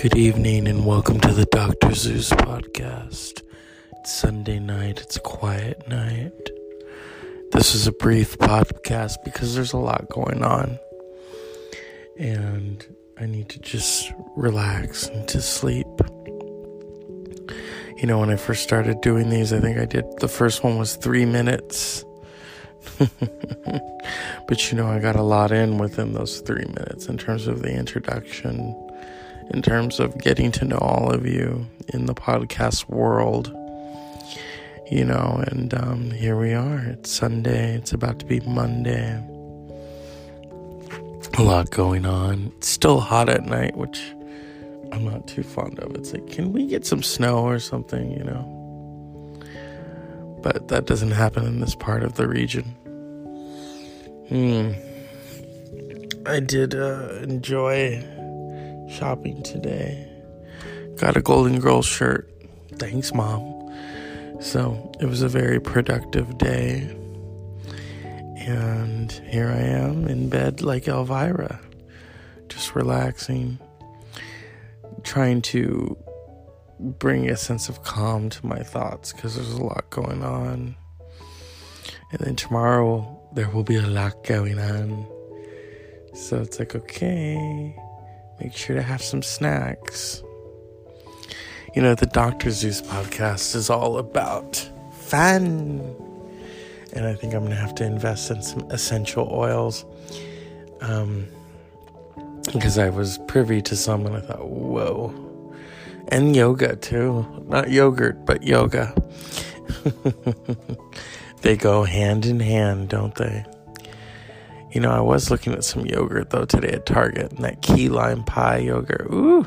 Good evening and welcome to the Dr. Zeus podcast. It's Sunday night, it's a quiet night. This is a brief podcast because there's a lot going on. And I need to just relax and to sleep. You know, when I first started doing these, I think I did the first one was three minutes. but you know, I got a lot in within those three minutes in terms of the introduction in terms of getting to know all of you in the podcast world. You know, and um, here we are. It's Sunday. It's about to be Monday. A lot going on. It's still hot at night, which I'm not too fond of. It's like, can we get some snow or something, you know? But that doesn't happen in this part of the region. Hmm. I did uh, enjoy shopping today. Got a Golden Girls shirt. Thanks, Mom. So it was a very productive day. And here I am in bed like Elvira, just relaxing, trying to bring a sense of calm to my thoughts because there's a lot going on. And then tomorrow there will be a lot going on. So it's like, okay, Make sure to have some snacks. You know, the Dr. Zeus podcast is all about fun. And I think I'm going to have to invest in some essential oils. Um, because I was privy to some and I thought, whoa. And yoga too. Not yogurt, but yoga. they go hand in hand, don't they? You know, I was looking at some yogurt though today at Target, and that key lime pie yogurt. Ooh.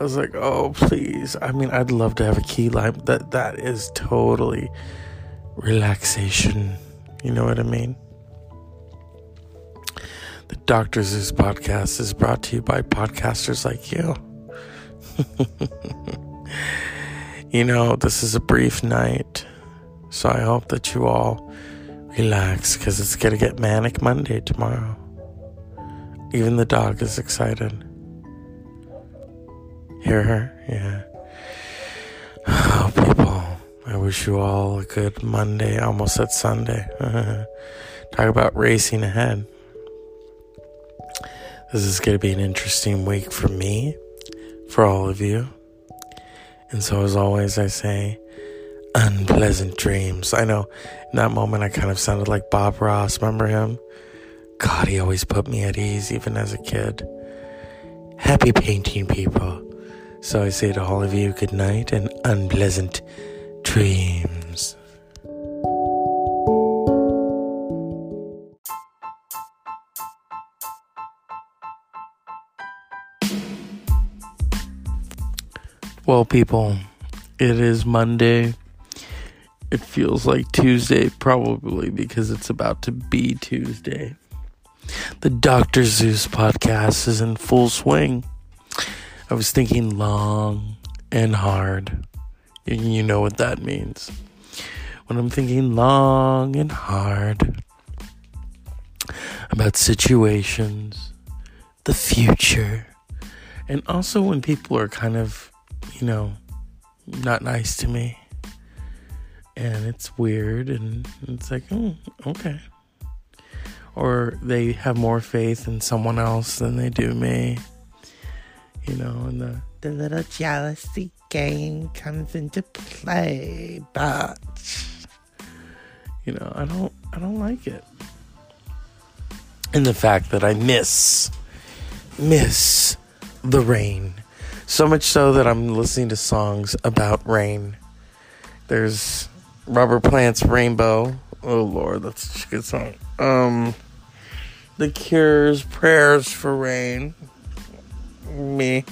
I was like, oh please. I mean, I'd love to have a key lime. That that is totally relaxation. You know what I mean? The Doctor Zeus podcast is brought to you by podcasters like you. you know, this is a brief night, so I hope that you all relax because it's going to get manic Monday tomorrow. Even the dog is excited. Hear her? Yeah. Oh, people, I wish you all a good Monday. Almost at Sunday. Talk about racing ahead. This is going to be an interesting week for me, for all of you. And so, as always, I say, unpleasant dreams. I know in that moment I kind of sounded like Bob Ross. Remember him? God, he always put me at ease, even as a kid. Happy painting, people. So I say to all of you, good night and unpleasant dreams. Well, people, it is Monday. It feels like Tuesday, probably because it's about to be Tuesday. The Dr. Zeus podcast is in full swing. I was thinking long and hard. And you know what that means. When I'm thinking long and hard about situations, the future, and also when people are kind of, you know, not nice to me and it's weird and it's like oh, okay. Or they have more faith in someone else than they do me you know and the the little jealousy game comes into play but you know i don't i don't like it. And the fact that i miss miss the rain. So much so that i'm listening to songs about rain. There's Robert Plant's Rainbow. Oh Lord, that's a good song. Um, The Cure's Prayers for Rain. Me.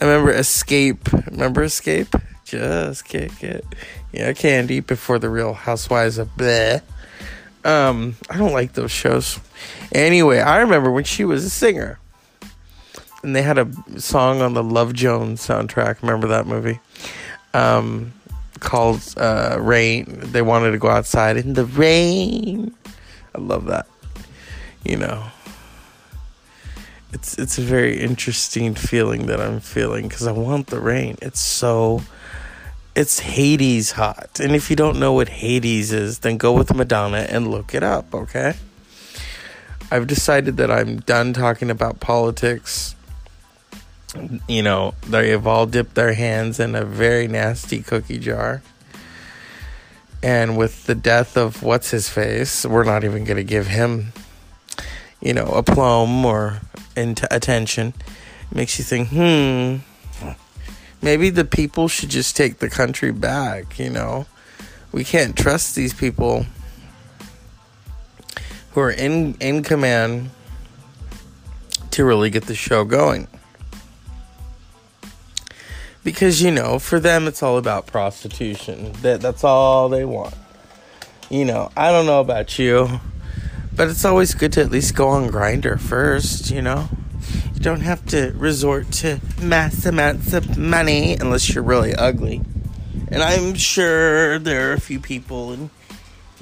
I remember Xscape. Remember Xscape? Just kick it. Yeah, Kandi before the Real Housewives of Bleh. Um, I don't like those shows. Anyway, I remember when she was a singer. And they had a song on the Love Jones soundtrack. Remember that movie? Um, called uh, Rain. They wanted to go outside in the rain. I love that. You know. it's it's a very interesting feeling that I'm feeling because I want the rain. It's so it's Hades hot. And if you don't know what Hades is, then go with Madonna and look it up, okay? I've decided that I'm done talking about politics. You know, they have all dipped their hands in a very nasty cookie jar. And with the death of what's his face, we're not even going to give him, you know, aplomb or int- attention. It makes you think, hmm, maybe the people should just take the country back, you know? We can't trust these people who are in in command to really get the show going. Because you know, for them it's all about prostitution. That that's all they want. You know, I don't know about you, but it's always good to at least go on Grindr first, you know? You don't have to resort to mass amounts of money unless you're really ugly. And I'm sure there are a few people in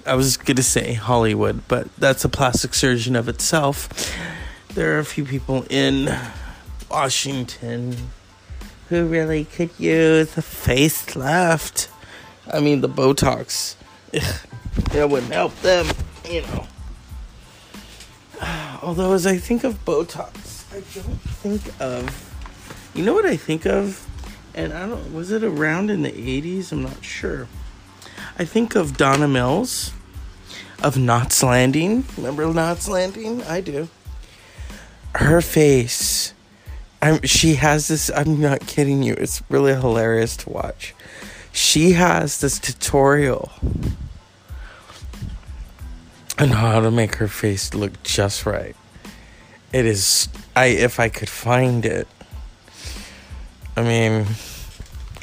I was going to say Hollywood, but that's a plastic surgeon of itself. There are a few people in Washington who really could use a facelift. I mean, the Botox, it wouldn't help them, you know. Although, as I think of Botox, I don't think of. You know what I think of? And I don't. Was it around in the 80s? I'm not sure. I think of Donna Mills, of Knots Landing. Remember Knots Landing? I do. Her face. I'm, she has this. I'm not kidding you. It's really hilarious to watch. She has this tutorial on how to make her face look just right. It is. I if I could find it. I mean,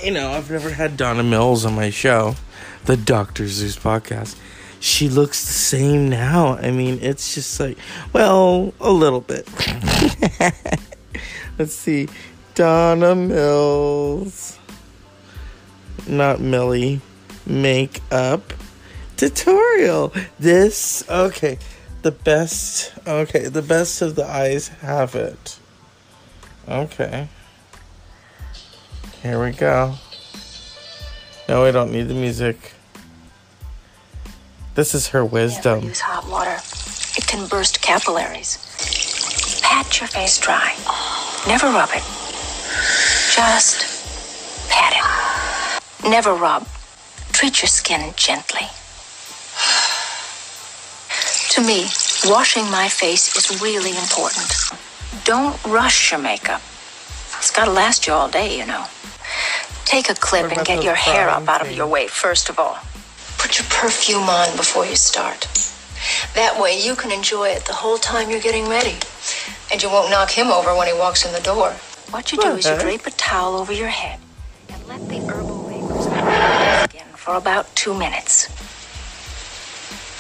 you know, I've never had Donna Mills on my show the Dr. Zeus podcast. She looks the same now. I mean, it's just like, well, a little bit. Let's see. Donna Mills. Not Millie. Makeup tutorial. This, okay. The best, okay. The best of the eyes have it. Okay. Here we go. No, I don't need the music. This is her wisdom. Never use hot water. It can burst capillaries. Pat your face dry. Never rub it. Just pat it. Never rub. Treat your skin gently. To me, washing my face is really important. Don't rush your makeup. It's got to last you all day, you know. Take a clip and get your hair up out of your way first of all. Put your perfume on before you start. That way you can enjoy it the whole time you're getting ready. And you won't knock him over when he walks in the door. What you do is you drape a towel over your head and let the herbal vapors out of your skin for about two minutes.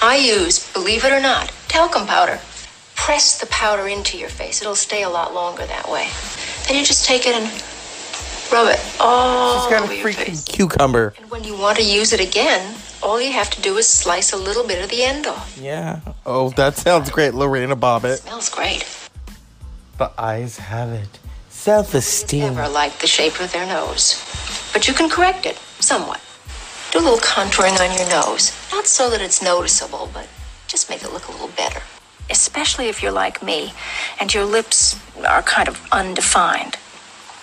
I use, believe it or not, talcum powder. Press the powder into your face. It'll stay a lot longer that way. Then you just take it and rub it all She's got a over your freaking face. cucumber. And when you want to use it again, all you have to do is slice a little bit of the end off. Yeah. Oh, that sounds great, Lorena Bobbitt. Smells great. The eyes have it. Self esteem. Never liked the shape of their nose. But you can correct it somewhat. Do a little contouring on your nose. Not so that it's noticeable, but just make it look a little better. Especially if you're like me and your lips are kind of undefined.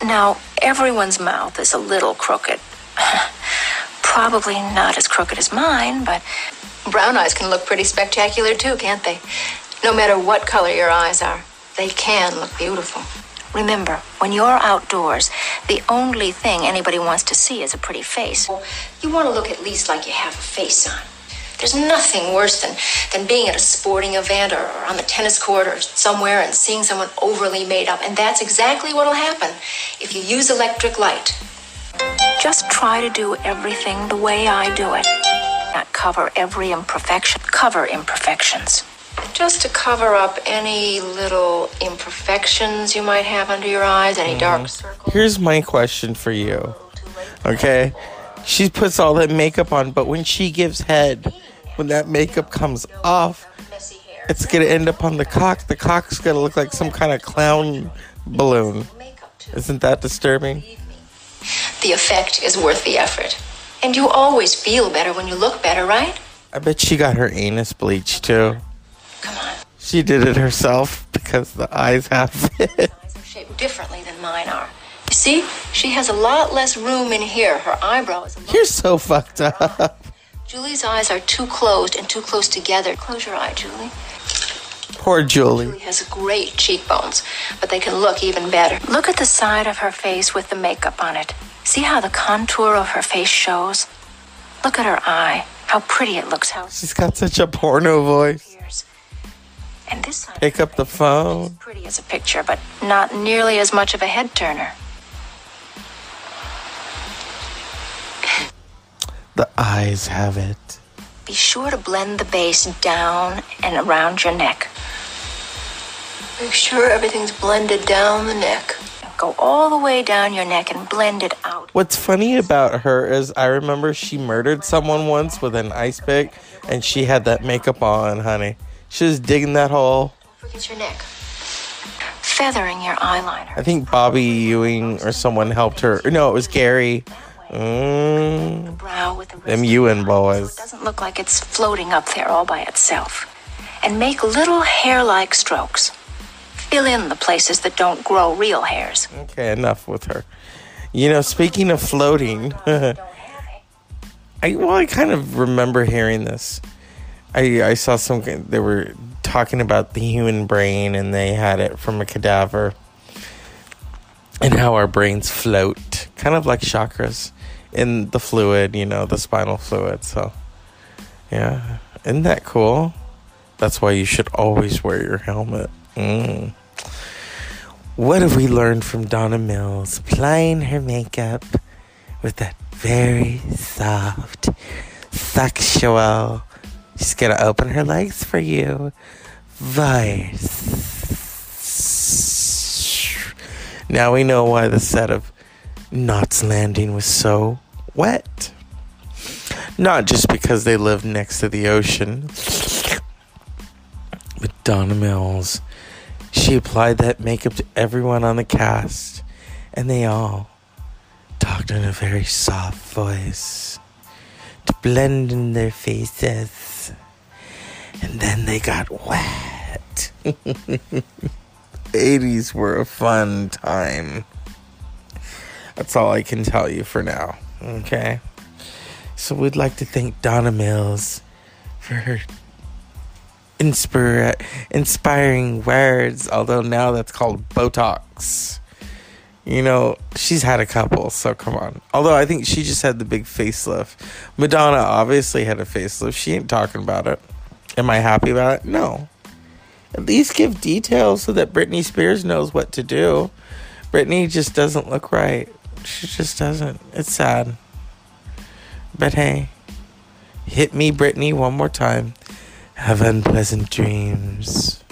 Now, everyone's mouth is a little crooked. Probably not as crooked as mine, but brown eyes can look pretty spectacular too, can't they? No matter what color your eyes are, they can look beautiful. Remember, when you're outdoors, the only thing anybody wants to see is a pretty face. You want to look at least like you have a face on. There's nothing worse than, than being at a sporting event or, or on the tennis court or somewhere and seeing someone overly made up. And that's exactly what'll happen if you use electric light. Just try to do everything the way I do it. Not cover every imperfection, cover imperfections. Just to cover up any little imperfections you might have under your eyes, any dark mm-hmm. circles. Here's my question for you. Okay? She puts all that makeup on, but when she gives head, when that makeup comes off, it's gonna end up on the cock. The cock's gonna look like some kind of clown balloon. Isn't that disturbing? The effect is worth the effort. And you always feel better when you look better, right? I bet she got her anus bleached too. She did it herself because the eyes have it. Eyes are shaped differently than mine are. You see, she has a lot less room in here. Her eyebrow is a. You're so fucked up. Julie's eyes are too closed and too close together. Close your eye, Julie. Poor Julie. Julie has great cheekbones, but they can look even better. Look at the side of her face with the makeup on it. See how the contour of her face shows? Look at her eye. How pretty it looks. How She's got such a porno voice. appears. And this side. Pick up the phone. Pretty as a picture, but not nearly as much of a head turner. The eyes have it. Be sure to blend the base down and around your neck. Make sure everything's blended down the neck. Go all the way down your neck and blend it out. What's funny about her is I remember she murdered someone once with an ice pick and she had that makeup on, honey. She was digging that hole. Forget your neck. Feathering your eyeliner. I think Bobby Ewing or someone helped her. No, it was Gary. Mm, Brow with the them rest Ewan So it boys. doesn't look like it's floating up there all by itself. And make little hair-like strokes. Fill in the places that don't grow real hairs. Okay, enough with her. You know, speaking of floating, I well, I kind of remember hearing this. I I saw some. They were talking about the human brain, and they had it from a cadaver, and how our brains float, kind of like chakras, in the fluid. You know, the spinal fluid. So, yeah, isn't that cool? That's why you should always wear your helmet. Mm. What have we learned from Donna Mills applying her makeup with that very soft, sexual, she's gonna open her legs for you, Vice. Now we know why the set of Knots Landing was so wet. Not just because they lived next to the ocean, but Donna Mills. She applied that makeup to everyone on the cast, and they all talked in a very soft voice to blend in their faces. And then they got wet. 80s were a fun time. That's all I can tell you for now. Okay? So we'd like to thank Donna Mills for her inspiring words, although now that's called Botox. You know, she's had a couple, so come on. Although I think she just had the big facelift. Madonna obviously had a facelift. She ain't talking about it. Am I happy about it? No. At least give details so that Britney Spears knows what to do. Britney just doesn't look right. She just doesn't. It's sad. But hey, hit me, Britney, one more time. Have unpleasant dreams.